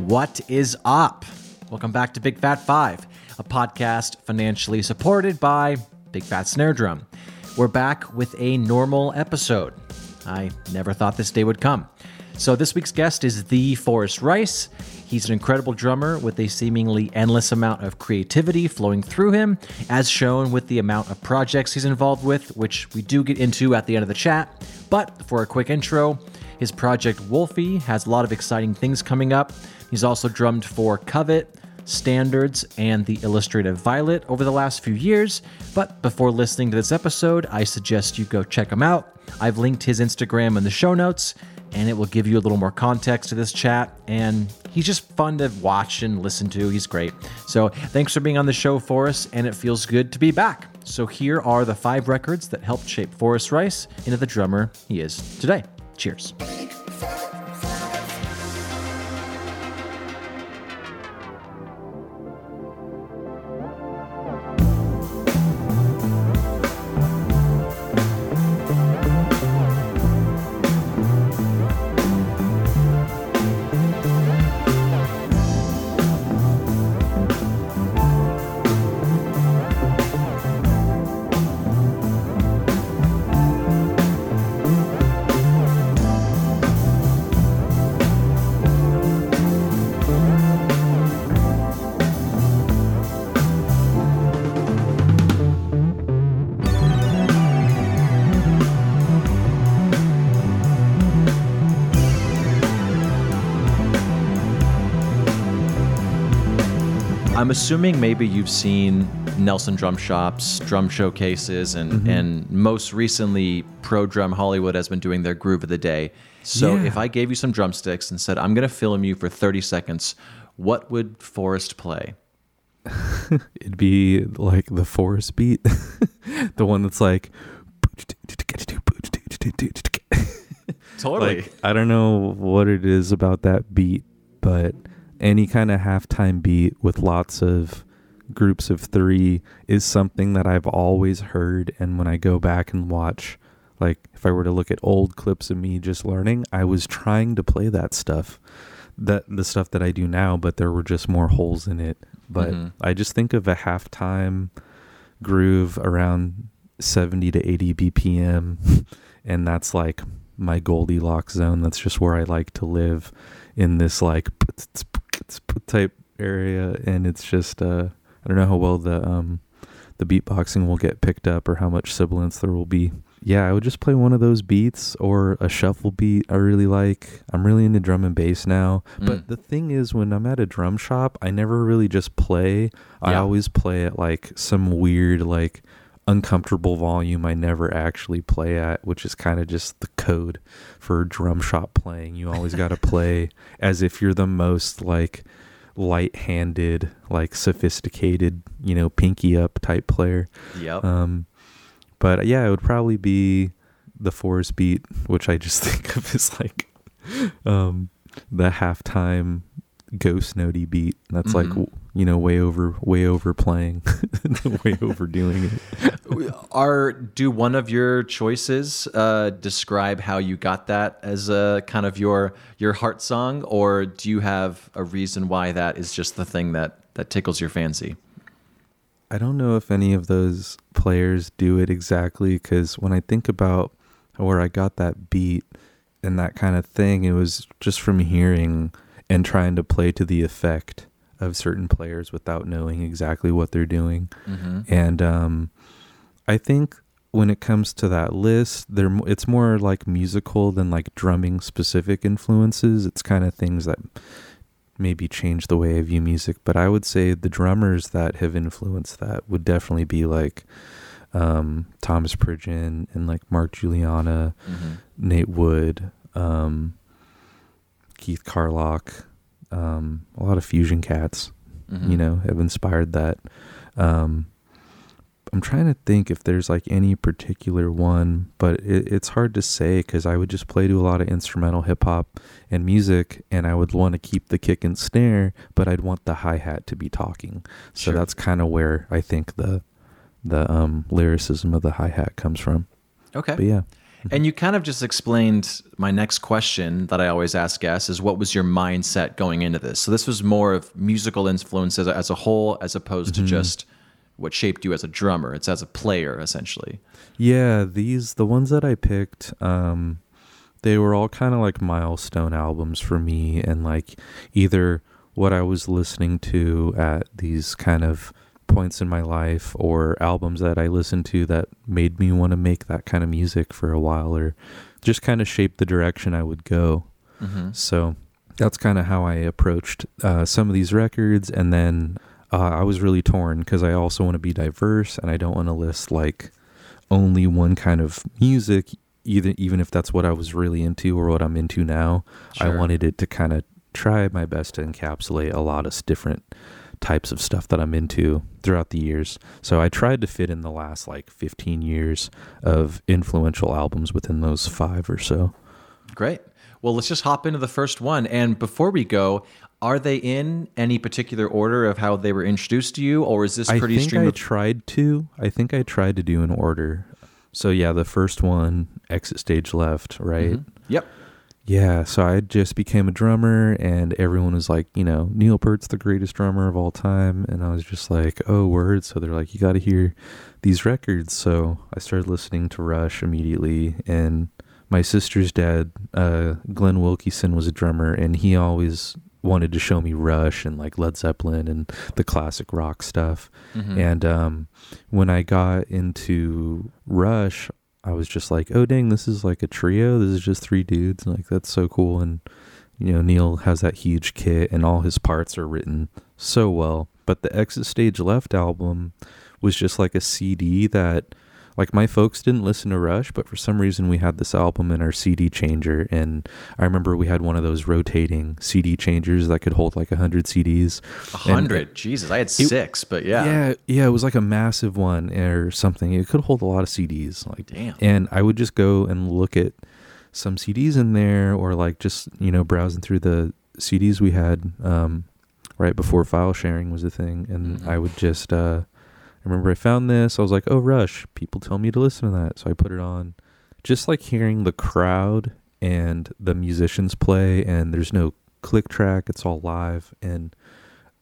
What is up? Welcome back to Big Fat Five, a podcast financially supported by Big Fat Snare Drum. We're back with a normal episode. I never thought this day would come. So, this week's guest is the Forrest Rice. He's an incredible drummer with a seemingly endless amount of creativity flowing through him, as shown with the amount of projects he's involved with, which we do get into at the end of the chat. But for a quick intro, his project WØLFY has a lot of exciting things coming up. He's also drummed for Covet, Standards, and the Illustrative Violet over the last few years. But before listening to this episode, I suggest you go check him out. I've linked his Instagram in the show notes, and it will give you a little more context to this chat. And he's just fun to watch and listen to. He's great. So thanks for being on the show for us, and it feels good to be back. So here are the five records that helped shape Forrest Rice into the drummer he is today. Cheers. I'm assuming maybe you've seen Nelson Drum Shops, drum showcases, and Mm-hmm. and most recently Pro Drum Hollywood has been doing their Groove of the Day. So Yeah. if I gave you some drumsticks and said I'm going to film you for 30 seconds, what would Forrest play? It'd be like the forest beat, the one that's like. Totally. Like I don't know what it is about that beat, but any kind of halftime beat with lots of groups of three is something that I've always heard. And when I go back and watch, like if I were to look at old clips of me just learning, I was trying to play that stuff, that the stuff that I do now, but there were just more holes in it. But Mhm. I just think of a halftime groove around 70 to 80 BPM, and that's like my Goldilocks zone. That's just where I like to live in this like type area, and it's just uh, I don't know how well the um the beatboxing will get picked up or how much sibilance there will be. Yeah, I would just play one of those beats or a shuffle beat I really like. I'm really into drum and bass now. But Mm. the thing is when I'm at a drum shop, I never really just play. I always play at like some weird like uncomfortable volume I never actually play at, which is kind of just the code for drum shop playing. You always got to play as if you're the most like light-handed, like sophisticated, you know, pinky up type player. Yep. Um, but yeah, it would probably be the forest beat, which I just think of as like um, the halftime ghost notey beat. That's like Mhm. w- you know way over way over playing, way overdoing it. Are do one of your choices uh, describe how you got that as a kind of your your heart song, or do you have a reason why that is just the thing that that tickles your fancy? I don't know if any of those players do it exactly because when I think about where I got that beat and that kind of thing, it was just from hearing and trying to play to the effect of certain players without knowing exactly what they're doing. Mm-hmm. And um, I think when it comes to that list, there it's more like musical than like drumming specific influences. It's kind of things that maybe change the way I view music. But I would say the drummers that have influenced that would definitely be like um, Thomas Pridgen and like Mark Guiliana, Mm-hmm. Nate Wood, um, Keith Carlock, um, a lot of fusion cats Mm-hmm. you know, have inspired that. Um, I'm trying to think if there's like any particular one, but it, it's hard to say because I would just play to a lot of instrumental hip hop and music, and I would want to keep the kick and snare, but I'd want the hi hat to be talking. So Sure. that's kind of where I think the the um, lyricism of the hi hat comes from. Okay. But yeah, And you kind of just explained my next question that I always ask guests is what was your mindset going into this? So this was more of musical influences as a whole as opposed to just what shaped you as a drummer. It's as a player essentially. Yeah, these the ones that I picked um they were all kind of like milestone albums for me and like either what I was listening to at these kind of points in my life or albums that I listened to that made me want to make that kind of music for a while or just kind of shaped the direction I would go. Mm-hmm. So that's kind of how I approached uh, some of these records. And then uh, I was really torn because I also want to be diverse and I don't want to list like only one kind of music, either even if that's what I was really into or what I'm into now. I wanted it to kind of try my best to encapsulate a lot of different types of stuff that I'm into throughout the years. So I tried to fit in the last like 15 years of influential albums within those five or so. Great. Well, let's just hop into the first one. And before we go, are they in any particular order of how they were introduced to you, or is this I pretty think stream I tried to. I think I tried to do an order. So yeah, the first one, exit stage left, right? Mhm. Yep. Yeah, so I just became a drummer, and everyone was like, you know, Neil Peart's the greatest drummer of all time, and I was just like, oh, word. So they're like, you got to hear these records. So I started listening to Rush immediately, and my sister's dad, uh, Glenn Wilkieson, was a drummer, and he always wanted to show me Rush and like Led Zeppelin and the classic rock stuff. Mhm. And um, when I got into Rush, I was just like, oh, dang, this is like a trio. This is just three dudes. Like, that's so cool. And, you know, Neil has that huge kit and all his parts are written so well. But the Exit Stage Left album was just like a CD that, like, my folks didn't listen to Rush, but for some reason we had this album in our CD changer. And I remember we had one of those rotating CD changers that could hold like 100 CDs. A hundred. Jesus, I had six, but yeah. Yeah, yeah, it was like a massive one or something. It could hold a lot of CDs. Like, Damn. and I would just go and look at some CDs in there, or like just you know browsing through the CDs we had um, right before file sharing was a thing, and Mhm. I would just. Uh, remember I found this. I was like, "Oh, Rush!" People tell me to listen to that, so I put it on. Just like hearing the crowd and the musicians play, and there's no click track; it's all live, and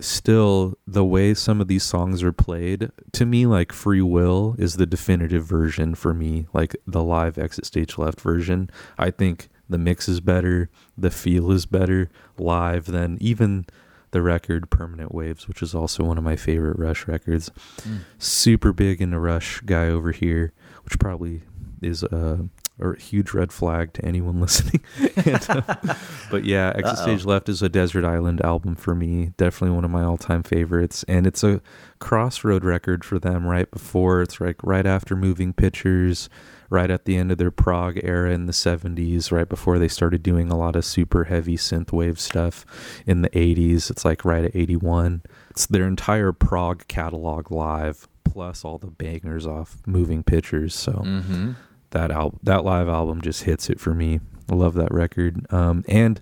still the way some of these songs are played to me like free will is the definitive version for me like the live exit stage left version i think the mix is better the feel is better live than even the record permanent waves which is also one of my favorite rush records Mm. super big into rush guy over here which probably is a, a huge red flag to anyone listening. And, uh, but yeah exit Uh-oh. stage left is a desert island album for me. Definitely one of my all-time favorites. And it's a crossroad record for them right before. It's like right after moving pictures right at the end of their prog era in the 70s right before they started doing a lot of super heavy synthwave stuff in the 80s it's like right at 81 it's their entire prog catalog live plus all the bangers off moving pictures. So Mm-hmm. That album that live album just hits it for me. I love that record um and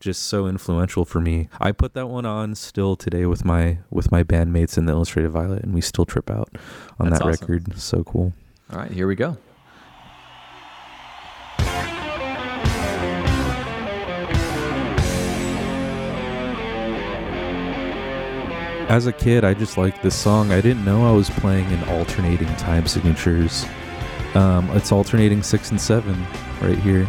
just so influential for me. I put that one on still today with my with my bandmates in the Illustrative Violet and we still trip out on That's that awesome. record. So cool. All right, here we go. as a kid i just liked this song. I didn't know i was playing in alternating time signatures um it's alternating six and seven right here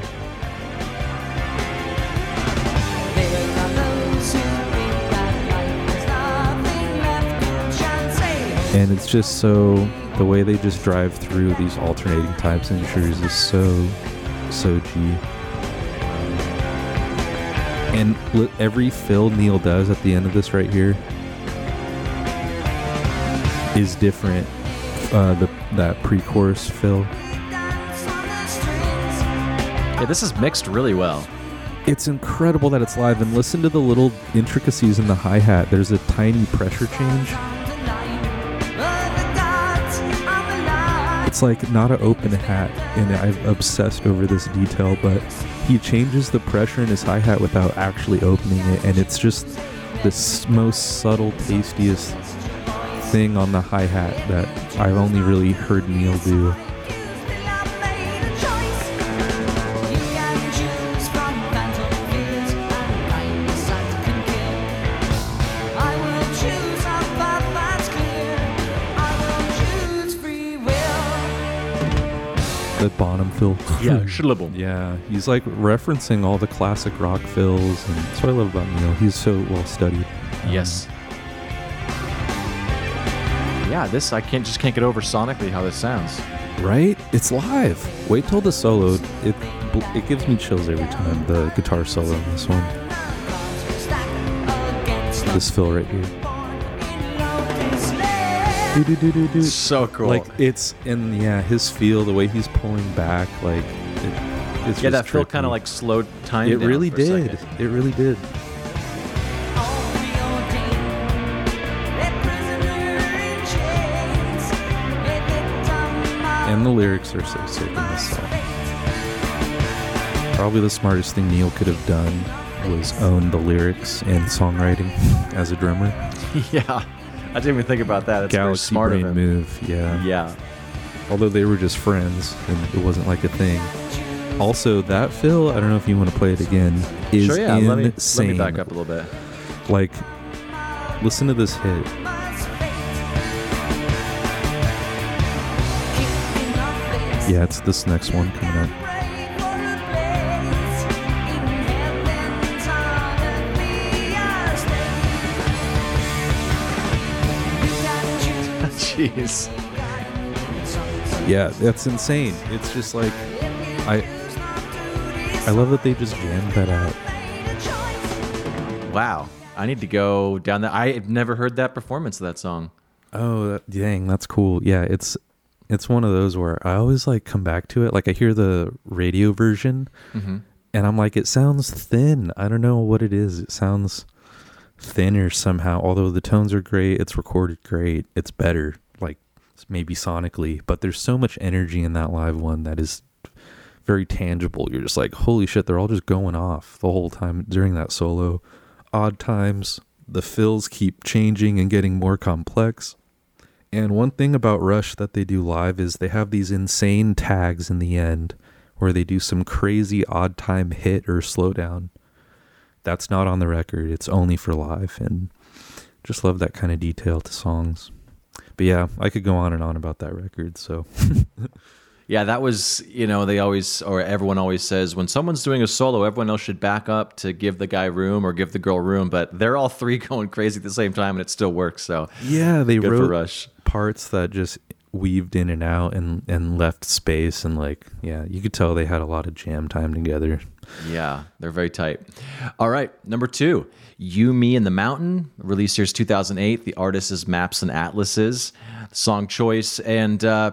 and it's just so the way they just drive through these alternating time signatures is so so G. And every fill Neil does at the end of this right here is different. Uh, the that pre-chorus fill, Yeah, this is mixed really well. it's incredible that it's live. And listen to the little intricacies in the hi hat. There's a tiny pressure change. It's like not an open hat, and I've obsessed over this detail, but he changes the pressure in his hi hat without actually opening it, and it's just the most subtle, tastiest thing on the hi hat that I've only really heard Neil do. The Bonham fill. Yeah, Schlibble. yeah, he's like referencing all the classic rock fills, and that's what I love about Neil. He's so well studied. Um, yes. Yeah, this I can't just can't get over sonically how this sounds. right. It's live. Wait till the solo. It it gives me chills every time. The guitar solo in this one. This fill right here. Do-do-do-do-do. So cool. Like it's in yeah, his feel, the way he's pulling back, like it, it's yeah, that feel kind of like slowed time. it really did. It really did. And the lyrics are so sick in this song. Probably the smartest thing Neil could have done was own the lyrics and songwriting as a drummer. yeah, I didn't even think about that. It's very Galaxy smart of brain him. move, yeah. Yeah. Although they were just friends and it wasn't like a thing. Also, that fill, I don't know if you want to play it again, is sure. Yeah. Let me let me back up a little bit. Like, listen to this hit. Yeah, it's this next one coming up. Jeez. Yeah, that's insane. It's just like, I, I love that they just jammed that out. Wow. I need to go down that. I've never heard that performance of that song. Oh, that, dang, that's cool. Yeah, it's, it's one of those where I always like come back to it. Like I hear the radio version, Mm-hmm. and I'm like, it sounds thin. I don't know what it is. It sounds thinner somehow. Although the tones are great, it's recorded great. It's better, like maybe sonically, but there's so much energy in that live one that is very tangible. You're just like, holy shit, they're all just going off the whole time during that solo. Odd times, the fills keep changing and getting more complex. And one thing about Rush that they do live is they have these insane tags in the end where they do some crazy odd time hit or slowdown. That's not on the record. It's only for live and just love that kind of detail to songs. But yeah, I could go on and on about that record, so Yeah, that was, you know, they always, or everyone always says when someone's doing a solo, everyone else should back up to give the guy room or give the girl room, but they're all three going crazy at the same time and it still works. So yeah, they good wrote Rush. parts that just weaved in and out and and left space and like yeah, you could tell they had a lot of jam time together. Yeah, they're very tight. All right, number two, You, Me, and the Mountain, released year's 2008. The artist is Maps and Atlases. Song choice, and uh,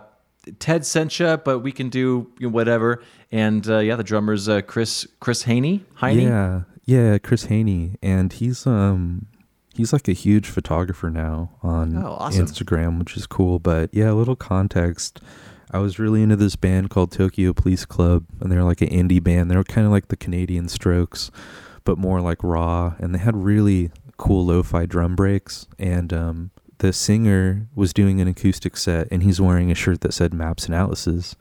Ted Zancha, but we can do whatever. And uh, yeah, the drummer's uh, Chris Chris Hainey. Hainey? Yeah, yeah, Chris Hainey, and he's um he's like a huge photographer now on Oh, awesome. Instagram, which is cool. But yeah, a little context. I was really into this band called Tokyo Police Club, and they're like an indie band. They're kind of like the Canadian Strokes, but more like raw. And they had really cool lo-fi drum breaks. And um, the singer was doing an acoustic set, and he's wearing a shirt that said Maps and Atlases.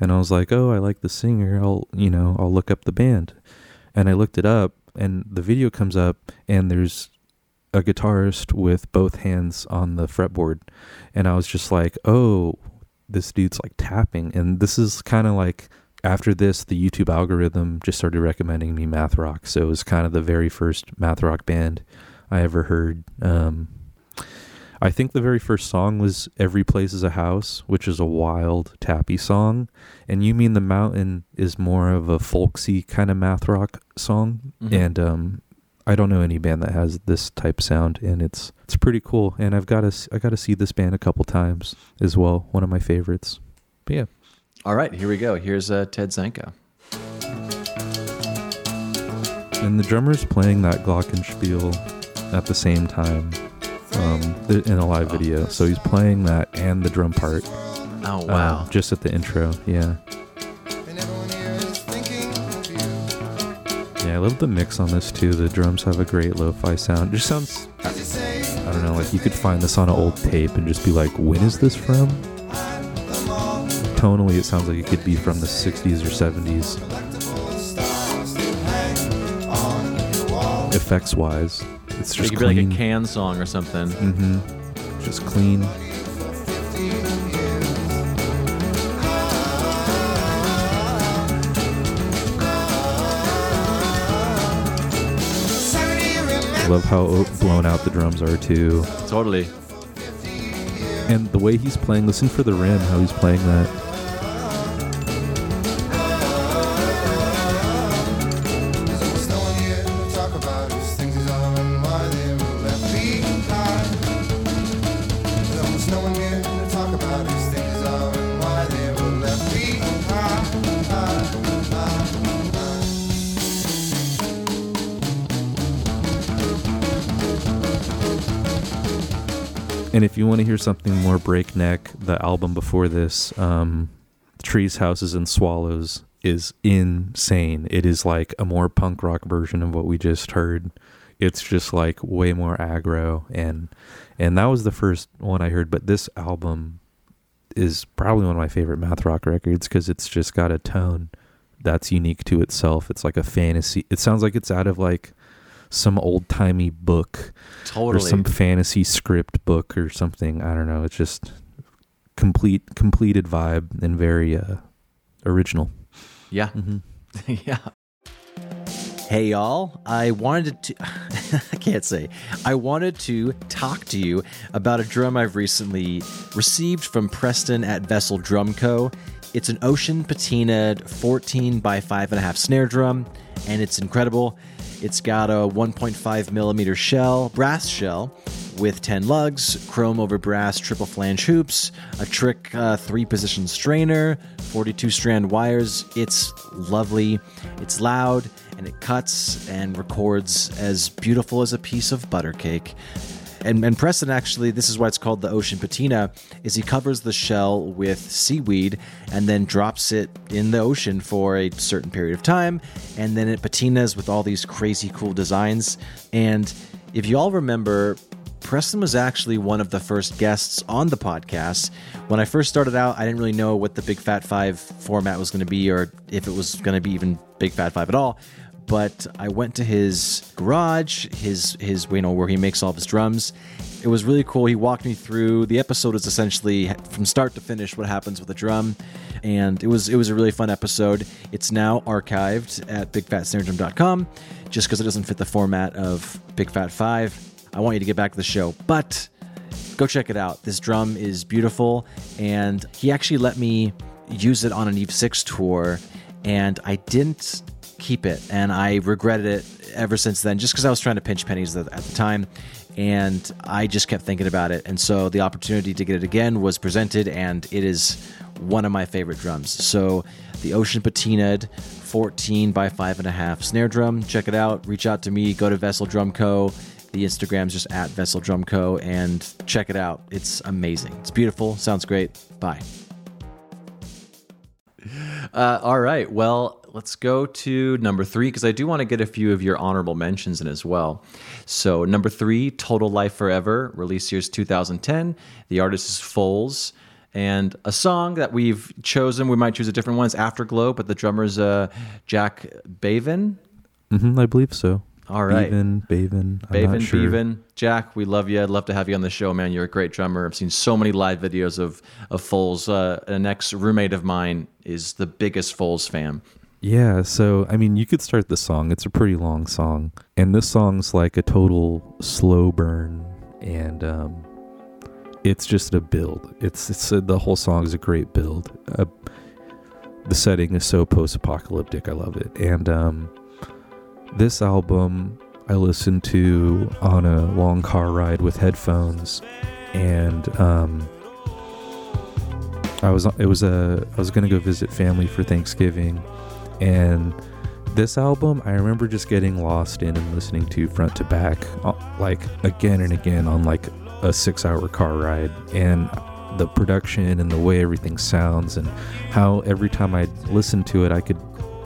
And I was like, oh, I like the singer. I'll you know I'll look up the band. And I looked it up, and the video comes up, and there's a guitarist with both hands on the fretboard and i was just like oh this dude's like tapping and this is kind of like after this the youtube algorithm just started recommending me math rock so it was kind of the very first math rock band i ever heard um I think the very first song was Every Place is a House, which is a wild, tappy song. And You Mean the Mountain is more of a folksy kind of math rock song. Mhm. And um, I don't know any band that has this type sound, and it's it's pretty cool. And I've got to I got to see this band a couple times as well. One of my favorites. But yeah, All right, here we go. Here's uh, Ted Zancha. and the drummer's playing that glockenspiel at the same time um, in a live video. So he's playing that and the drum part. Oh uh, wow. just at the intro, yeah. And everyone here is thinking of you. Yeah, I love the mix on this too. The drums have a great lo-fi sound. Just sounds, As you say, I don't know, like you could find this on an old tape and just be like, when is this from? Tonally, it sounds like it could be from the 60s or 70s. collectible stars to hang on your wall. Effects-wise, it's just it could clean. be like a can song or something. Mm-hmm. Just clean. Love how blown out the drums are too. Totally. And the way he's playing, listen for the rim, how he's playing that. Something more breakneck, the album before this, um, Trees, Houses, and Swallows, is insane. It is like a more punk rock version of what we just heard. It's just like way more aggro, and and that was the first one I heard. But this album is probably one of my favorite math rock records because it's just got a tone that's unique to itself. It's like a fantasy. It sounds like it's out of like some old timey book or some fantasy script book or something. I don't know. It's just complete completed vibe and very uh, original. yeah. Mm-hmm. yeah. Hey y'all, I wanted to I can't say. I wanted to talk to you about a drum I've recently received from Preston at Vessel Drum Co. It's an ocean patinaed 14 by 5.5 snare drum, and it's incredible. It's got a 1.5 millimeter shell, brass shell, with 10 lugs, chrome over brass triple flange hoops, a trick uh, three position strainer, 42 strand wires. It's lovely, it's loud, and it cuts and records as beautiful as a piece of butter cake. And, and Preston actually, this is why it's called the ocean patina, is he covers the shell with seaweed and then drops it in the ocean for a certain period of time, and then it patinas with all these crazy cool designs. And if you all remember, Preston was actually one of the first guests on the podcast. When I first started out, I didn't really know what the Big Fat Five format was going to be, or if it was going to be even Big Fat Five at all but I went to his garage, his his you know where he makes all of his drums. It was really cool. He walked me through. The episode is essentially from start to finish what happens with a drum, and it was it was a really fun episode. It's now archived at bigfatsnaredrum.com, just because it doesn't fit the format of Big Fat Five. I want you to get back to the show, but go check it out. This drum is beautiful, and he actually let me use it on an Eve Six tour, and I didn't keep it, and I regretted it ever since then, just because I was trying to pinch pennies at the time, and I just kept thinking about it, and so the opportunity to get it again was presented, and it is one of my favorite drums. So the Ocean Patinaed 14 by five and a half snare drum. Check it out. Reach out to me. Go to Vessel Drum Co. The Instagram's just at Vessel Drum Co. and check it out. It's amazing. It's beautiful. Sounds great. Bye. Uh, all right. Well, let's go to number three because I do want to get a few of your honorable mentions in as well. So, number three, Total Life Forever, release year's 2010. The artist is Foals. And a song that we've chosen, we might choose a different one, is Afterglow, but the drummer's uh, Jack Bavin. Mm-hmm, I believe so. All right. Bevan, Baven. I'm Bavin, sure. Bevan, Jack, we love you. I'd love to have you on the show, man. You're a great drummer. I've seen so many live videos of of Foals. Uh, an ex roommate of mine is the biggest Foals fan. Yeah, so I mean, you could start the song. It's a pretty long song, and this song's like a total slow burn, and um, it's just a build. It's it's a, the whole song is a great build. Uh, the setting is so post-apocalyptic. I love it, and um, this album I listened to on a long car ride with headphones, and um, I was it was a I was gonna go visit family for Thanksgiving, and this album I remember just getting lost in and listening to front to back, uh, like again and again on like a six-hour car ride, and the production and the way everything sounds and how every time I listened to it I could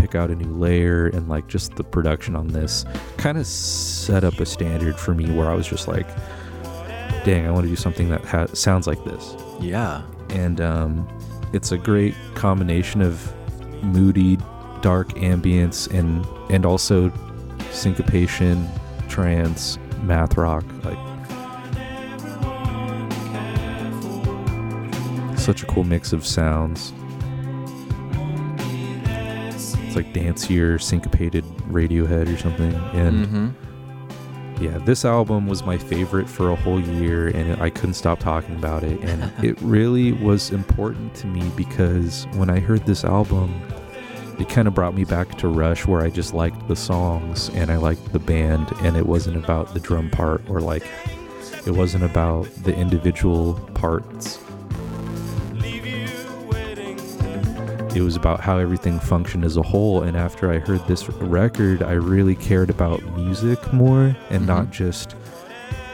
pick out a new layer and like just the production on this kind of set up a standard for me where I was just like dang I want to do something that ha- sounds like this Yeah. and um, it's a great combination of moody, dark ambience and and also syncopation, trance, math rock, like such a cool mix of sounds. It's like dancier, syncopated Radiohead or something, and hmm yeah, this album was my favorite for a whole year, and it, I couldn't stop talking about it. And it really was important to me because when I heard this album, it kind of brought me back to Rush, where I just liked the songs and I liked the band, and it wasn't about the drum part or like it wasn't about the individual parts. It was about how everything functioned as a whole. And after I heard this record, I really cared about music more and not just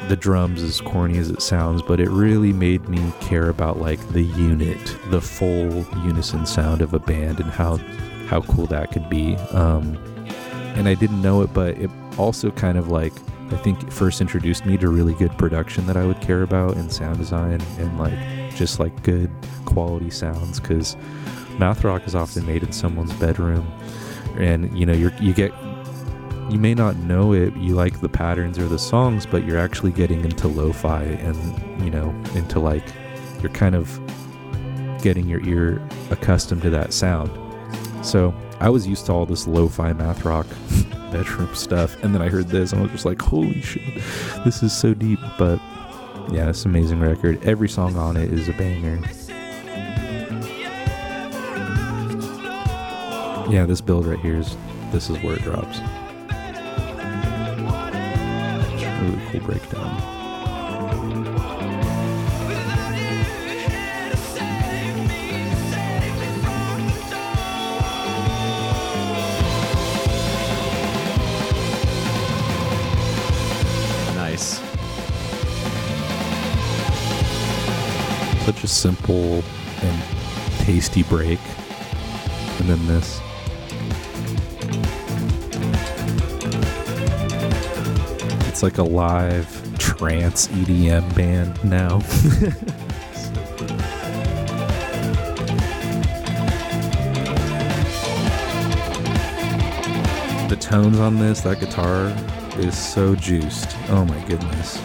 the drums, as corny as it sounds, but it really made me care about like the unit, the full unison sound of a band and how how cool that could be. Um, and I didn't know it, but it also kind of like I think first introduced me to really good production that I would care about and sound design and like just like good quality sounds because math rock is often made in someone's bedroom. And you know you're you get you may not know it you like the patterns or the songs but you're actually getting into lo-fi and you know into like you're kind of getting your ear accustomed to that sound. So i was used to all this lo-fi math rock bedroom stuff and then i heard this and i was just like holy shit this is so deep. But yeah it's an amazing record. Every song on it is a banger yeah this build right here is this is where it drops. Really cool breakdown. Nice. such a simple and tasty break. And then this it's like a live trance edm band now the tones on this that guitar is so juiced oh my goodness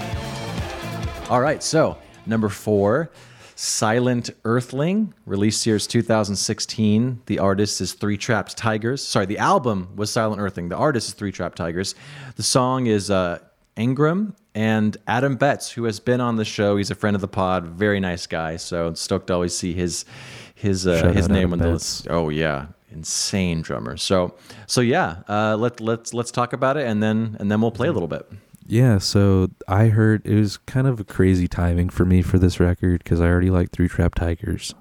All right, so number four, Silent Earthling, released year's 2016. The artist is Three Trapped Tigers. Sorry, the album was Silent Earthling. The artist is Three Trapped Tigers. The song is uh, Engram and Adam Betts, who has been on the show. He's a friend of the pod, very nice guy. So stoked to always see his his uh, his name Adam on the list. Oh yeah, insane drummer. So so yeah, uh, let let's let's talk about it and then and then we'll play a little bit. Yeah, so I heard it was kind of a crazy timing for me for this record because I already like Three Trapped Tigers.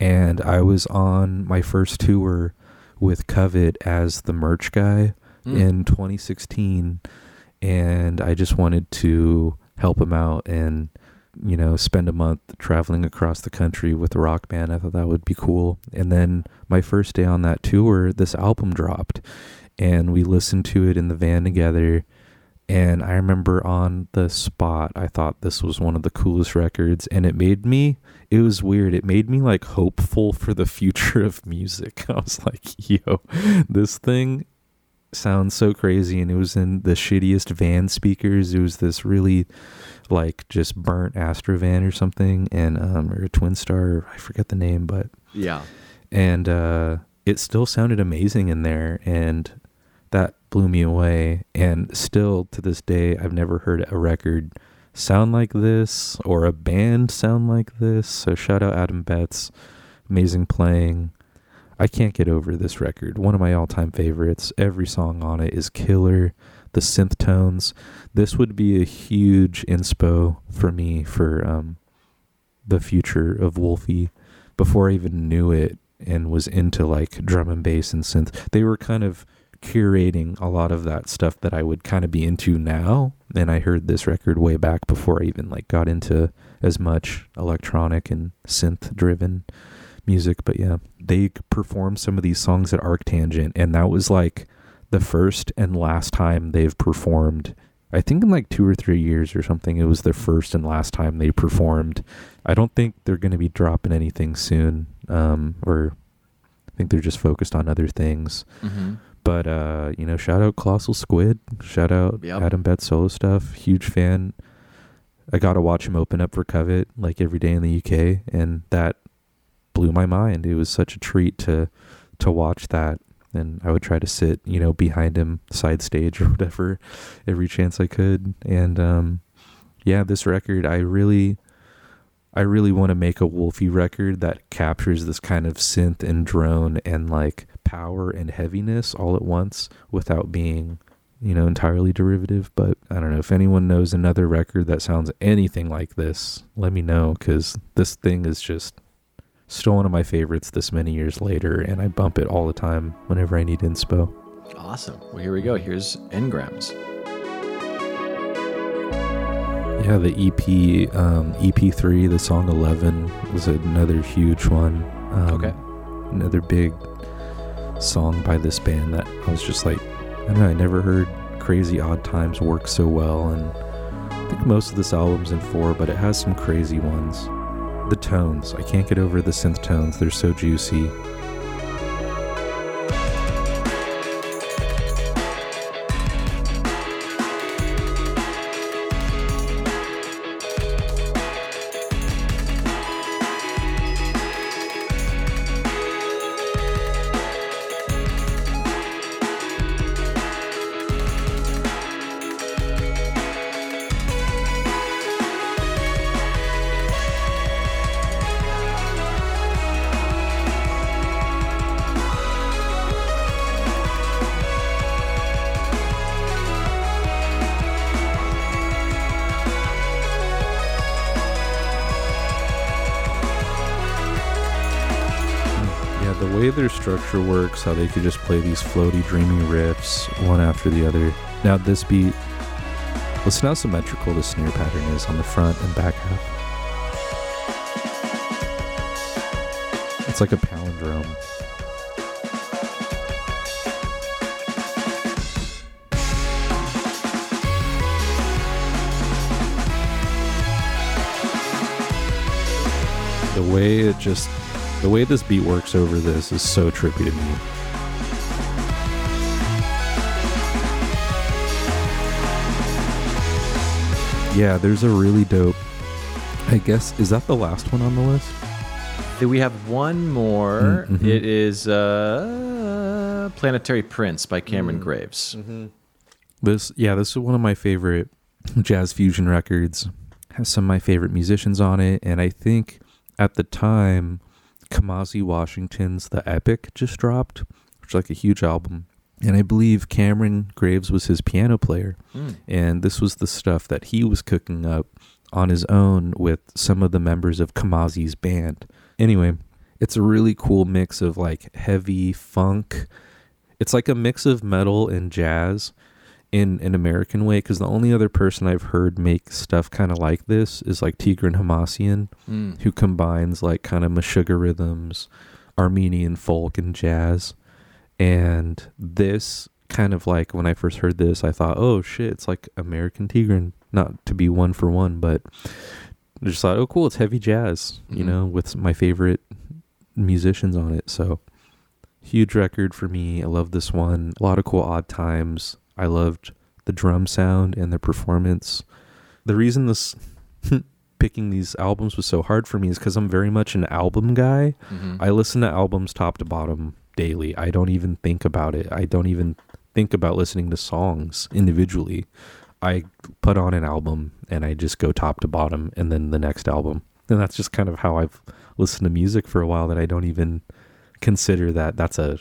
And I was on my first tour with Covet as the merch guy in 2016. And I just wanted to help him out and, you know, spend a month traveling across the country with a rock band. I thought that would be cool. And then my first day on that tour, this album dropped. And we listened to it in the van together and I remember on the spot, I thought this was one of the coolest records, and it made me, it was weird. It made me like hopeful for the future of music. I was like, yo, this thing sounds so crazy. And it was in the shittiest van speakers. It was this really like just burnt Astrovan or something, and, um, or a Twin Star, I forget the name, but Yeah. and uh, it still sounded amazing in there and that blew me away and still to this day i've never heard a record sound like this or a band sound like this so shout out adam betts amazing playing i can't get over this record. One of my all-time favorites. Every song on it is killer. The synth tones. This would be a huge inspo for me for um, the future of WØLFY. Before i even knew it and was into like drum and bass and synth they were kind of curating a lot of that stuff that I would kind of be into now. And I heard this record way back before I even like got into as much electronic and synth driven music but yeah they performed some of these songs at Arctangent and that was like the first and last time they've performed I think in like 2 or 3 years or something it was the first and last time they performed I don't think they're going to be dropping anything soon um or I think they're just focused on other things Mm-hmm. but uh, you know, shout out Colossal Squid, shout out Yep. Adam Betts solo stuff. Huge fan. I got to watch him open up for Covet like every day in the UK, and that blew my mind. It was such a treat to to watch that and I would try to sit, you know, behind him, side stage or whatever, every chance I could. And um, yeah, this record, I really, I really want to make a WØLFY record that captures this kind of synth and drone and like power and heaviness all at once without being, you know, entirely derivative. But I don't know if anyone knows another record that sounds anything like this. Let me know because this thing is just still one of my favorites this many years later, and I bump it all the time whenever I need inspo. Awesome. Well, here we go. Here's Engrams. Yeah, the EP, um, EP3, the song 11 was another huge one. Um, Okay. Another big song by this band that I was just like, I don't know, I never heard Crazy Odd Times work so well. And I think most of this album's in four, but it has some crazy ones. The tones, I can't get over the synth tones, they're so juicy. How they could just play these floaty, dreamy riffs one after the other. Now, this beat, listen how symmetrical the snare pattern is on the front and back half. It's like a palindrome. The way it just the way this beat works over this is so trippy to me. Yeah, there's a really dope. I guess is that the last one on the list? Then we have one more. Mm, mhm. It is uh, Planetary Prince by Cameron Graves. This yeah, this is one of my favorite jazz fusion records. Has some of my favorite musicians on it, and I think at the time, Kamasi Washington's The Epic just dropped, which is like a huge album. And I believe Cameron Graves was his piano player. Mm. And this was the stuff that he was cooking up on his own with some of the members of Kamasi's band. Anyway, it's a really cool mix of like heavy funk. It's like a mix of metal and jazz in an American way because the only other person I've heard make stuff kind of like this is like Tigran Hamasyan, Mm. who combines like kind of Meshuggah rhythms, Armenian folk, and jazz. And this kind of like when I first heard this, I thought, oh shit, it's like American Tigran. Not to be one for one, but I just thought, oh cool, it's heavy jazz, you Mhm. know, with my favorite musicians on it. So huge record for me. I love this one. A lot of cool odd times. I loved the drum sound and the performance. The reason this picking these albums was so hard for me is because I'm very much an album guy. Mhm. I listen to albums top to bottom daily. I don't even think about it. I don't even think about listening to songs individually. I put on an album and I just go top to bottom and then the next album. And that's just kind of how I've listened to music for a while that I don't even consider that that's a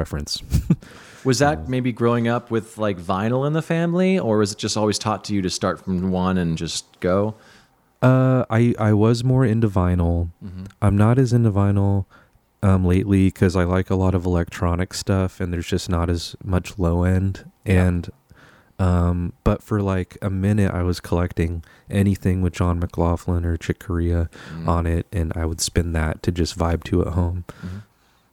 preference. Was that maybe growing up with like vinyl in the family, or was it just always taught to you to start from one and just go? Uh, I I was more into vinyl. I'm not as into vinyl um lately because I like a lot of electronic stuff, and there's just not as much low end. Yeah. And um, but for like a minute, I was collecting anything with John McLaughlin or Chick Corea Mm. on it, and I would spin that to just vibe to at home. Mhm.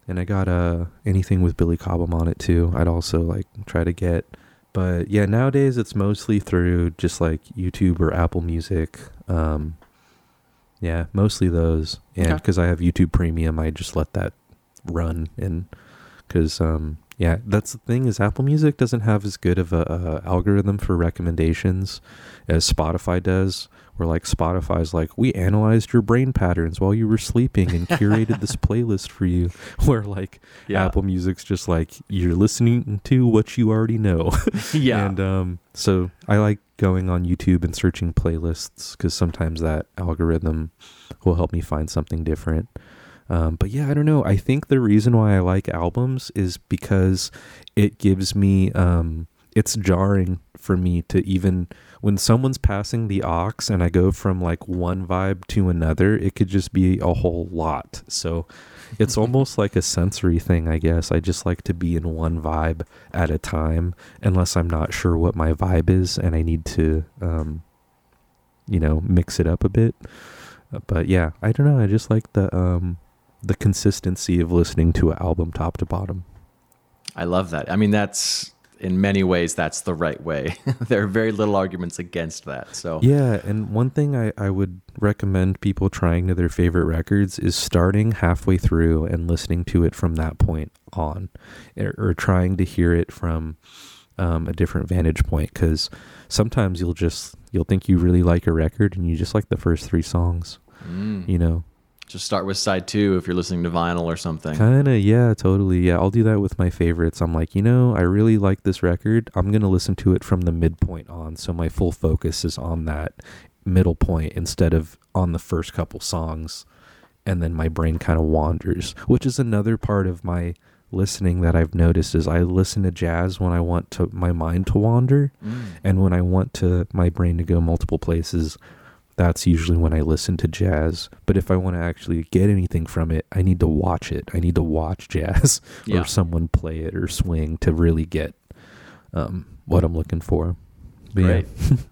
And I got uh anything with Billy Cobham on it too. I'd also like try to get. But yeah, nowadays it's mostly through just like YouTube or Apple Music. Um, yeah, mostly those. And Okay. because I have YouTube Premium, I just let that run. And because um, Yeah, that's the thing is Apple Music doesn't have as good of a, a algorithm for recommendations as Spotify does. Where like Spotify's like we analyzed your brain patterns while you were sleeping and curated this playlist for you. Where like Yeah. Apple Music's just like you're listening to what you already know. Yeah. and um, so I like going on YouTube and searching playlists because sometimes that algorithm will help me find something different. Um, but yeah, I don't know. I think the reason why I like albums is because it gives me, um, it's jarring for me to even, when someone's passing the aux and I go from like one vibe to another, it could just be a whole lot. So it's almost like a sensory thing, I guess. I just like to be in one vibe at a time unless I'm not sure what my vibe is and I need to, um, you know, mix it up a bit. But yeah, I don't know. I just like the um the consistency of listening to an album top to bottom. I love that. I mean, that's in many ways that's the right way. there are very little arguments against that. So Yeah, and one thing I, I would recommend people trying to their favorite records is starting halfway through and listening to it from that point on, or, or trying to hear it from um, a different vantage point. Because sometimes you'll just you'll think you really like a record and you just like the first three songs. Mm. You know, just start with side two if you're listening to vinyl or something. Kind of, yeah, totally. Yeah, I'll do that with my favorites. I'm like, you know, I really like this record. I'm going to listen to it from the midpoint on. So my full focus is on that middle point instead of on the first couple songs. And then my brain kind of wanders, which is another part of my listening that I've noticed is I listen to jazz when I want to my mind to wander Mm. and when I want to my brain to go multiple places that's usually when I listen to jazz. But if I want to actually get anything from it, I need to watch it. I need to watch jazz Yeah. or someone play it or swing to really get um, what I'm looking for. But yeah.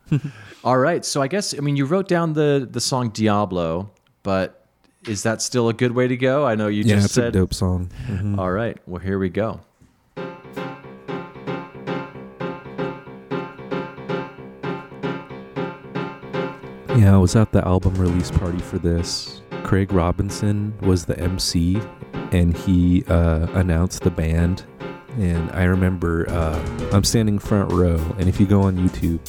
Great. All right. So I guess I mean you wrote down the the song Diablo, but is that still a good way to go? I know you yeah, just it's said a dope song. Mhm. All right. Well, here we go. Yeah, I was at the album release party for this. Craig Robinson was the MC, and he uh, announced the band. And I remember uh, I'm standing front row, and if you go on YouTube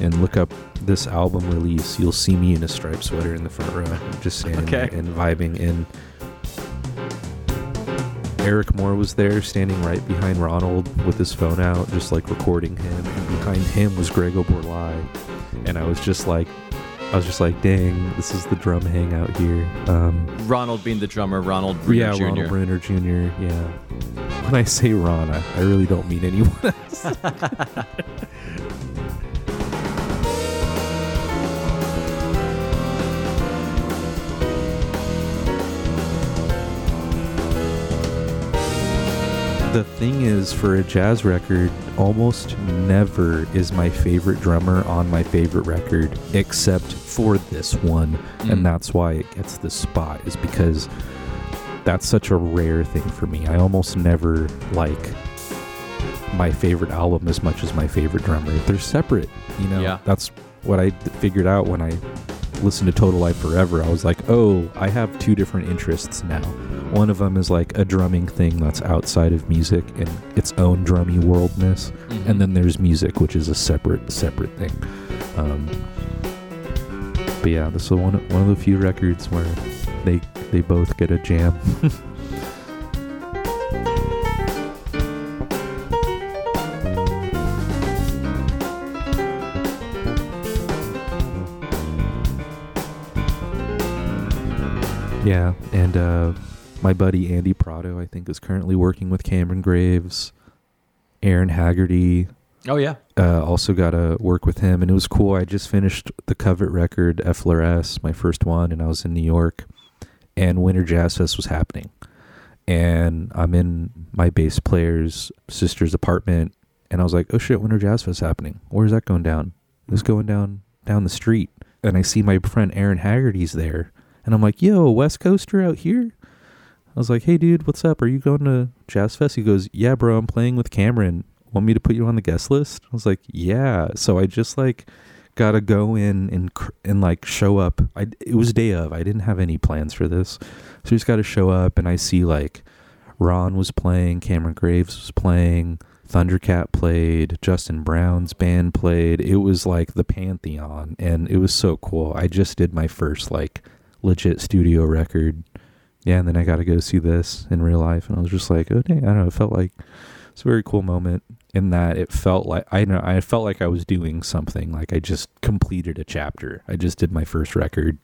and look up this album release, you'll see me in a striped sweater in the front row, just standing Okay. and vibing. And Eric Moore was there, standing right behind Ronald with his phone out, just like recording him. And behind him was Gergo Borlai, and I was just like, I was just like, dang, this is the drum hangout here. Um, Ronald being the drummer, Ronald Bruner yeah, Jr. Ronald Bruner Jr. Yeah. When I say Ron, I, I really don't mean anyone else. the thing is, for a jazz record, almost never is my favorite drummer on my favorite record, except for this one. Mm. And that's why it gets the spot, is because that's such a rare thing for me. I almost never like my favorite album as much as my favorite drummer. They're separate, you know? Yeah. That's what i figured out when I listened to Total Life Forever. I was like, oh, I have two different interests now. One of them is like a drumming thing that's outside of music and its own drummy worldness. Mhm. And then there's music, which is a separate, separate thing. Um, but yeah, this is one of, one of the few records where they they both get a jam. yeah, and uh, my buddy Andy Prado, I think, is currently working with Cameron Graves. Aaron Haggerty Oh yeah. uh, also got to work with him, and it was cool. I just finished the Covet record, effloresce, my first one, and I was in New York, and Winter Jazz Fest was happening, and I'm in my bass player's sister's apartment, and I was like, "Oh shit, Winter Jazz Fest happening? Where's that going down? It's going down down the street." And I see my friend Aaron Haggerty's there, and I'm like, "Yo, West Coaster out here." I was like, "Hey, dude, what's up? Are you going to Jazz Fest?" He goes, "Yeah, bro. I'm playing with Cameron. Want me to put you on the guest list?" I was like, "Yeah." So I just like got to go in and and like show up. I it was day of. I didn't have any plans for this, so just got to show up, and I see like Ron was playing, Cameron Graves was playing, Thundercat played, Justin Brown's band played. It was like the pantheon, and it was so cool. I just did my first like legit studio record. Yeah, and then I got to go see this in real life, and I was just like, oh dang, I don't know. It felt like it's a very cool moment in that it felt like I know I felt like I was doing something. Like I just completed a chapter. I just did my first record.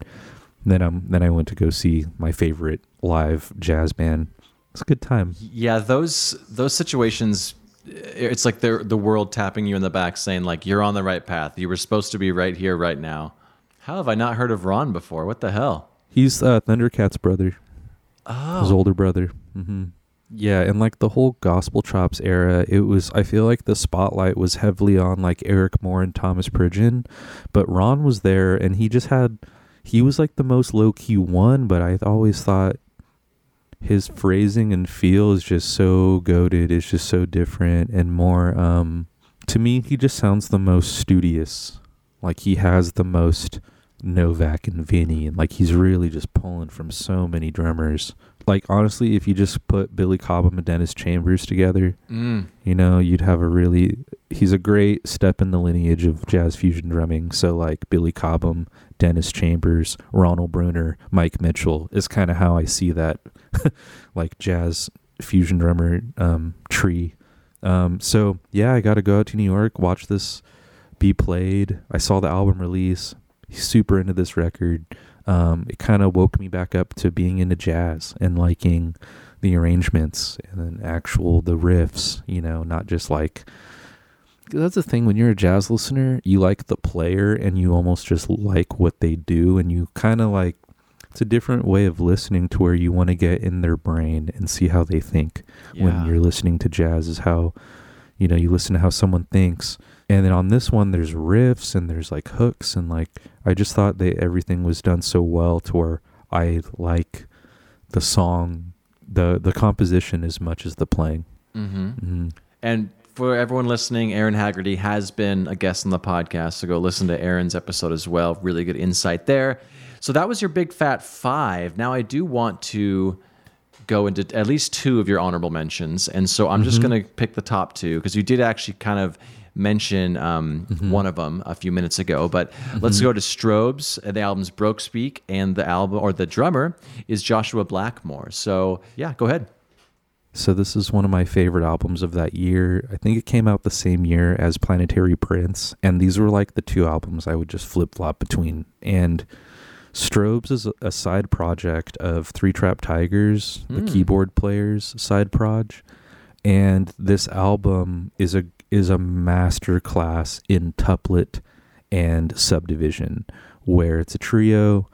And then um then I went to go see my favorite live jazz band. It's a good time. Yeah, those those situations it's like the the world tapping you in the back saying like you're on the right path. You were supposed to be right here right now. How have I not heard of Ron before? What the hell? He's uh, Thundercat's brother, Oh. his older brother. Mm-hmm. Yeah, and like the whole gospel chops era, it was. I feel like the spotlight was heavily on like Eric Moore and Thomas Pridgen, but Ron was there, and he just had. He was like the most low key one, but I always thought his phrasing and feel is just so goaded. It's just so different and more. Um, to me, he just sounds the most studious. Like he has the most Novak and Vinny, and like he's really just pulling from so many drummers. Like honestly, if you just put Billy Cobham and Dennis Chambers together, Mm. you know, you'd have a really. He's a great step in the lineage of jazz fusion drumming. So like Billy Cobham, Dennis Chambers, Ronald Bruner, Mike Mitchell is kind of how I see that, like jazz fusion drummer um, tree. Um, so yeah, I got to go out to New York, watch this be played. I saw the album release. Super into this record. Um, it kind of woke me back up to being into jazz and liking the arrangements and then actual the riffs. You know, not just like that's the thing when you're a jazz listener, you like the player and you almost just like what they do, and you kind of like it's a different way of listening to where you want to get in their brain and see how they think when you're listening to jazz is how you know you listen to how someone thinks and then on this one there's riffs and there's like hooks and like i just thought that everything was done so well to where i like the song the the composition as much as the playing Mm-hmm. hmm And for everyone listening, Aaron Haggerty has been a guest on the podcast, so go listen to Aaron's episode as well. Really good insight there. So that was your big fat five. Now I do want to go into at least two of your honorable mentions, and so I'm just going to pick the top two because you did actually kind of mention um, one of them a few minutes ago. But let's go to Strobes. The album's Broke Speak, and the album or the drummer is Joshua Blackmore. So yeah, go ahead. so this is one of my favorite albums of that year i think it came out the same year as planetary prince and these were like the two albums i would just flip-flop between and Strobes is a- side project of Three Trapped Tigers, the Hmm. keyboard players side proj, and this album is a is a master class in tuplet and subdivision, where it's a trio.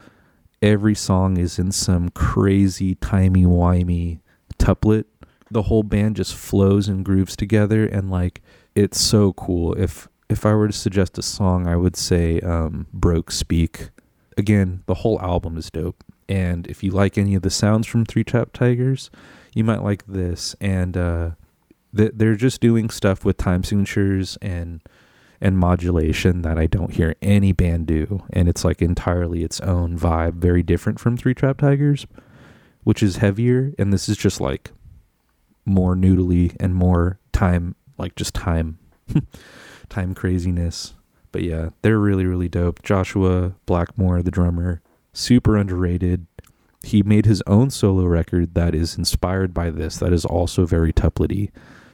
Every song is in some crazy timey wimey tuplet. The whole band just flows and grooves together, and like it's so cool. If if I were to suggest a song, I would say um, "Broke Speak." again, the whole album is dope. And if you like any of the sounds from Three Trapped Tigers, you might like this. And uh, th- they're just doing stuff with time signatures and and modulation that I don't hear any band do. And it's like entirely its own vibe, very different from Three Trapped Tigers, which is heavier. And this is just like more noodly and more time, like just time, time craziness. But yeah, they're really, really dope. Joshua Blackmore, the drummer, super underrated. He made his own solo record that is inspired by this, that is also very tuplety,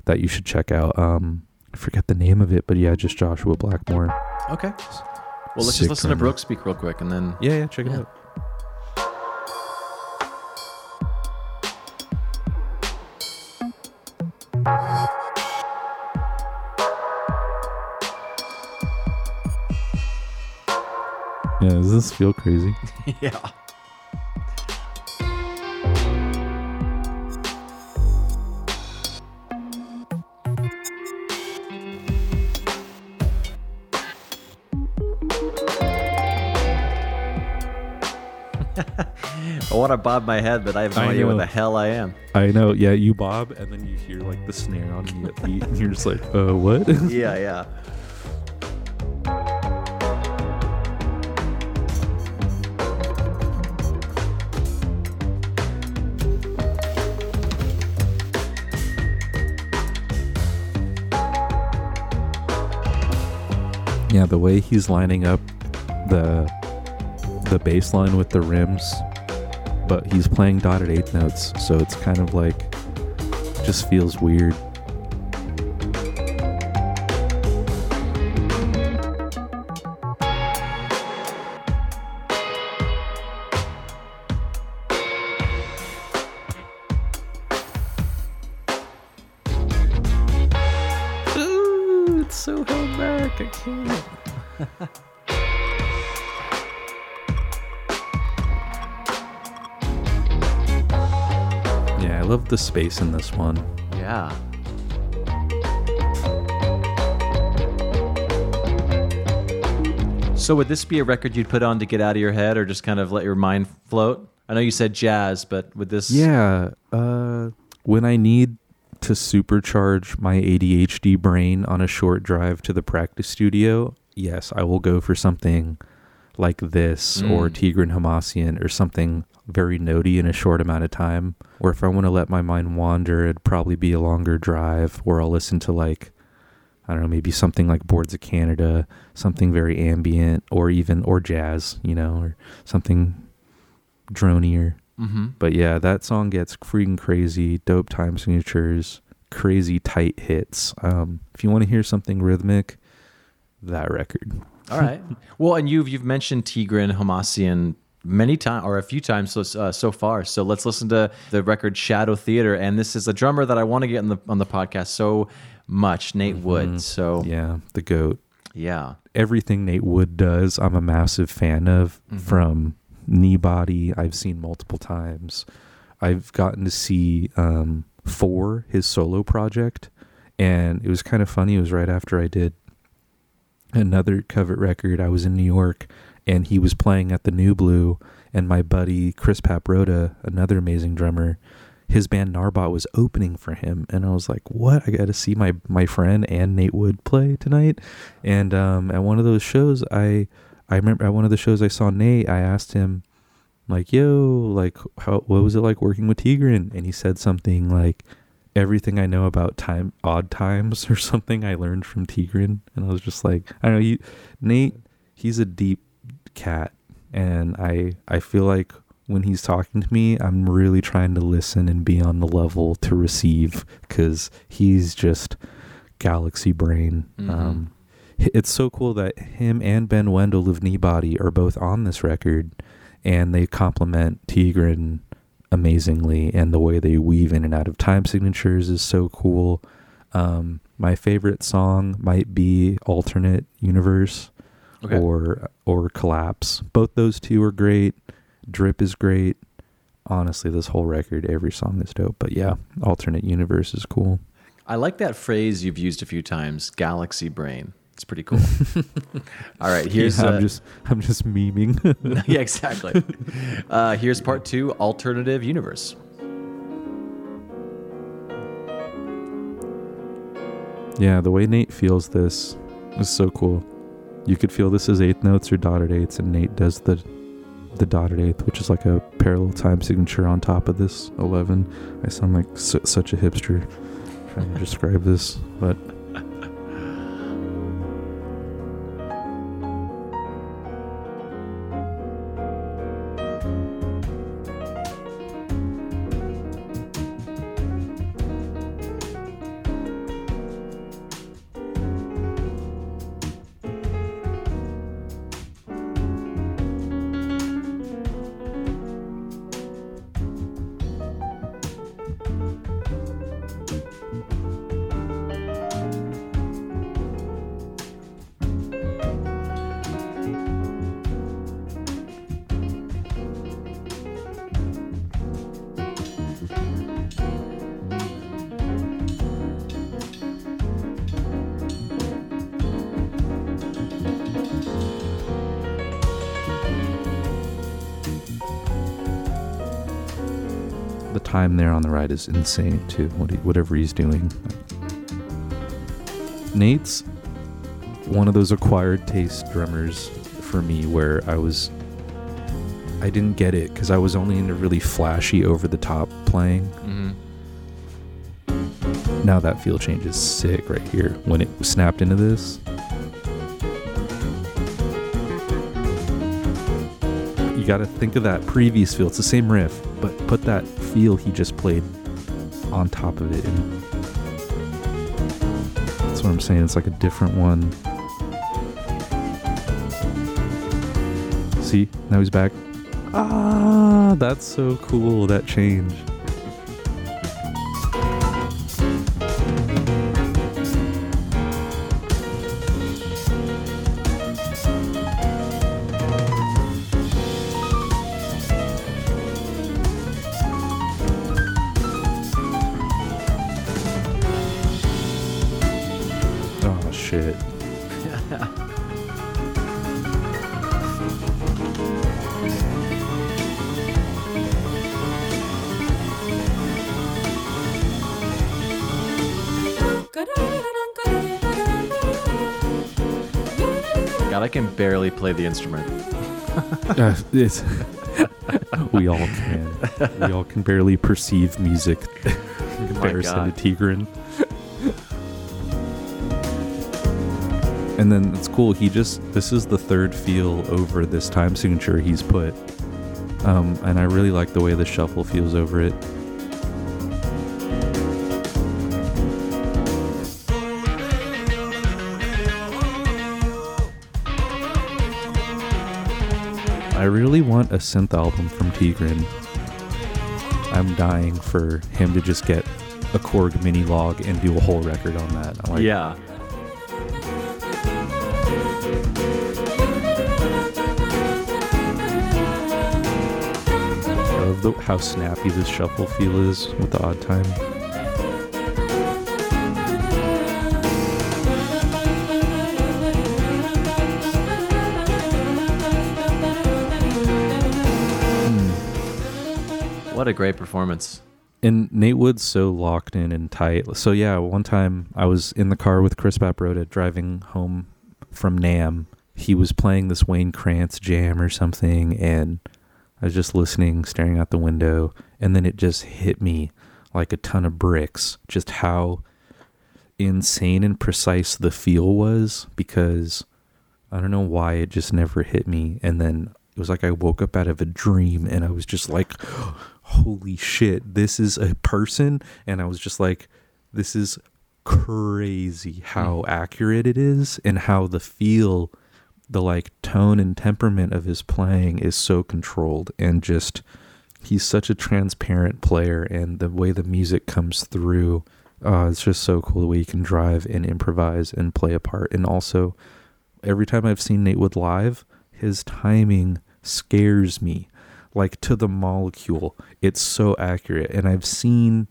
that you should check out. Um, I forget the name of it, but yeah, just Joshua Blackmore. Okay. Well, let's Sick just listen to. Broke Speak real quick, and then Yeah, yeah, check it Yeah. out. Yeah, does this feel crazy? yeah. I want to bob my head, but I have no I idea where the hell I am. I know. Yeah, you bob, and then you hear like the snare on the beat, and you're just like, uh, what? yeah, yeah. Yeah, the way he's lining up the the baseline with the rims but he's playing dotted eighth notes, so it's kind of like just feels weird. Ooh, it's so held back. I can't. love the space in this one. Yeah. So would this be a record you'd put on to get out of your head or just kind of let your mind float? I know you said jazz, but would this Yeah, uh, when I need to supercharge my ADHD brain on a short drive to the practice studio, yes, I will go for something like this or Mm. Tigran Hamasyan or something very notey in a short amount of time. Or if I want to let my mind wander, it'd probably be a longer drive where I'll listen to like I don't know, maybe something like Boards of Canada, something very ambient or even or jazz, you know, or something dronier. Mm-hmm. But yeah, that song gets freaking crazy, dope time signatures, crazy tight hits. Um, if you want to hear something rhythmic, that record. All right. Well, and you've you've mentioned Tigran Hamasyan many times or a few times so uh, so far. So let's listen to the record Shadow Theater, and this is a drummer that I want to get on the on the podcast so much, Nate Wood. So yeah. The goat. Yeah, everything Nate Wood does, I'm a massive fan of. From Kneebody, I've seen multiple times. I've gotten to see um, for his solo project, and it was kind of funny. It was right after I did another covet record. I was in New York, and he was playing at the Nublu, and my buddy Chris Paprota, another amazing drummer, his band Narbot was opening for him, and I was like, "What? I got to see my my friend and Nate Wood play tonight." And um, at one of those shows, I I remember at one of the shows I saw Nate. I asked him, like, "Yo, like, how what was it like working with Tigran?" And he said something like, "Everything I know about time, odd times, or something I learned from Tigran." And I was just like, I don't know, you, Nate, he's a deep cat, and I I feel like when he's talking to me, I'm really trying to listen and be on the level to receive because he's just galaxy brain. Mhm. Um, it's so cool that him and Ben Wendel of Kneebody are both on this record, and they complement Tigran amazingly, and the way they weave in and out of time signatures is so cool. Um, my favorite song might be "Alternate Universe" Okay. or or "Collapse." Both those two are great. Drip is great. Honestly, this whole record, every song is dope. But yeah, "Alternate Universe" is cool. I like that phrase you've used a few times, galaxy brain. It's pretty cool. All right, here's Yeah, uh, I'm just I'm just memeing. yeah, exactly. Uh, here's part two, alternative universe. Yeah, the way Nate feels this is so cool. You could feel this as eighth notes or dotted eighths, and Nate does the the dotted eighth, which is like a parallel time signature on top of this eleven. I sound like su- such a hipster trying to describe this, but on the right is insane too. What he, whatever he's doing. Nate's one of those acquired taste drummers for me where I was I didn't get it because I was only into really flashy over the top playing. Mm-hmm. Now that feel change is sick right here when it snapped into this. Got to think of that previous feel. It's the same riff, but put that feel he just played on top of it. And that's what I'm saying. It's like a different one. See, now he's back. Ah, that's so cool. That change. Instrument. Uh, it's we all can. We all can barely perceive music in comparison to Tigran. and then it's cool. He just this is the third feel over this time signature he's put, um, and I really like the way the shuffle feels over it. Really want a synth album from Tigran. I'm dying for him to just get a Korg minilogue and do a whole record on that. I'm like, yeah. I love the, how snappy this shuffle feel is with the odd time. What a great performance. And Nate Wood's so locked in and tight. So yeah, one time I was in the car with Chris Paprota driving home from NAMM. He was playing this Wayne Krantz jam or something, and I was just listening, staring out the window, and then it just hit me like a ton of bricks. Just how insane and precise the feel was because I don't know why it just never hit me. And then it was like I woke up out of a dream and I was just like, holy shit, this is a person. And I was just like, this is crazy how accurate it is and how the feel, the like tone and temperament of his playing is so controlled and just. He's such a transparent player, and the way the music comes through, uh, it's just so cool the way he can drive and improvise and play a part. And also, every time I've seen Nate Wood live, his timing scares me like to the molecule. It's so accurate. And I've seen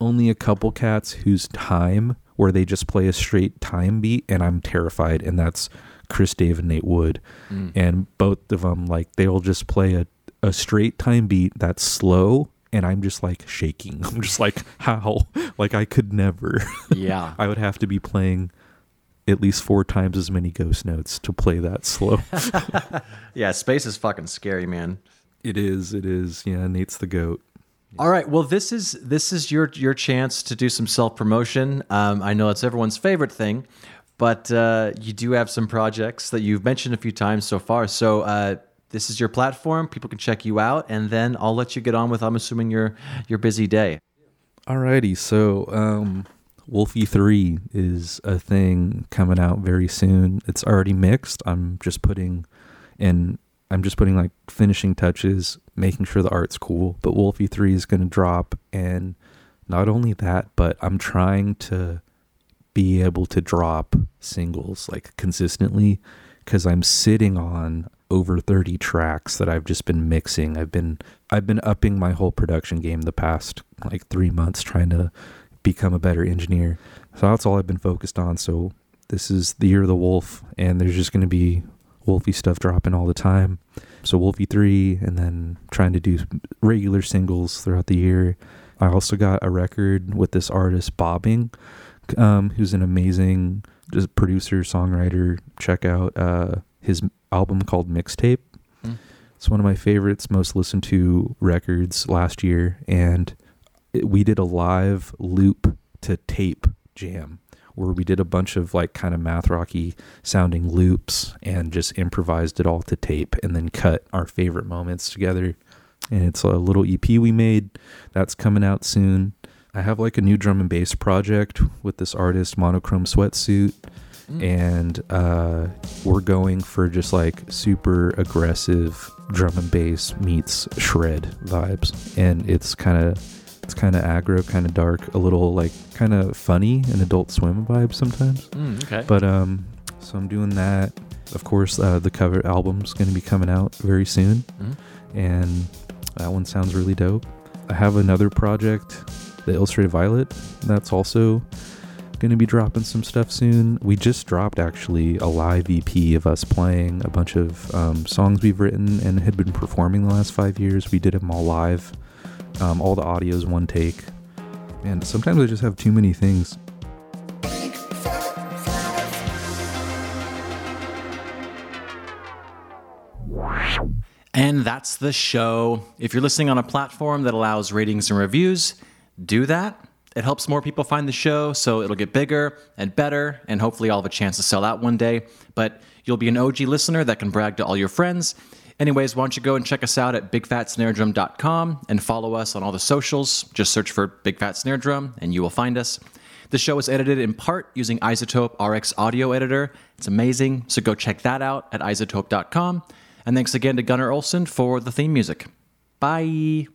only a couple cats whose time where they just play a straight time beat and I'm terrified and that's Chris Dave and Nate Wood. Mm. And both of them like they'll just play a a straight time beat that's slow and I'm just like shaking. I'm just like how? Like I could never. Yeah. I would have to be playing at least four times as many ghost notes to play that slow. yeah, space is fucking scary, man. It is, it is. Yeah, Nate's the goat. All right. Well, this is this is your your chance to do some self promotion. Um, I know it's everyone's favorite thing, but uh, you do have some projects that you've mentioned a few times so far. So uh, this is your platform. People can check you out, and then I'll let you get on with. I'm assuming your your busy day. Alrighty, so um WØLFY 3 is a thing coming out very soon. It's already mixed. I'm just putting in I'm just putting like finishing touches, making sure the art's cool. But WØLFY 3 is going to drop and not only that, but I'm trying to be able to drop singles like consistently cuz I'm sitting on over 30 tracks that I've just been mixing. I've been I've been upping my whole production game the past like 3 months trying to become a better engineer. So that's all I've been focused on. So this is the year of the wolf and there's just going to be WØLFY stuff dropping all the time. So WØLFY 3 and then trying to do regular singles throughout the year. I also got a record with this artist Bobbing um, who's an amazing just producer, songwriter. Check out uh, his album called Mixtape. It's one of my favorites, most listened to records last year, and it- we did a live loop to tape jam where we did a bunch of like kind of math rocky sounding loops and just improvised it all to tape and then cut our favorite moments together. And it's a little EP we made that's coming out soon. I have like a new drum and bass project with this artist, Monochrome Sweatsuit. And uh, we're going for just like super aggressive drum and bass meets shred vibes. And it's kind of it's kind of aggro, kind of dark, a little like kind of funny and adult swim vibe sometimes. Mm, okay. But um, so I'm doing that. Of course, uh, the Covet album's going to be coming out very soon, Mhm. and that one sounds really dope. I have another project, the Illustrative Violet, that's also going to be dropping some stuff soon. We just dropped actually a live EP of us playing a bunch of um, songs we've written and had been performing the last five years. We did them all live. Um, all the audio is one take. And sometimes I just have too many things. And that's the show. If you're listening on a platform that allows ratings and reviews, do that. It helps more people find the show, so it'll get bigger and better, and hopefully I'll have a chance to sell out one day. But you'll be an OG listener that can brag to all your friends. Anyways, why don't you go and check us out at bigfatsnaredrum.com and follow us on all the socials. Just search for Big Fat Snare Drum and you will find us. The show is edited in part using iZotope RX Audio Editor. It's amazing, so go check that out at izotope.com. And thanks again to Gunnar Olson for the theme music. Bye.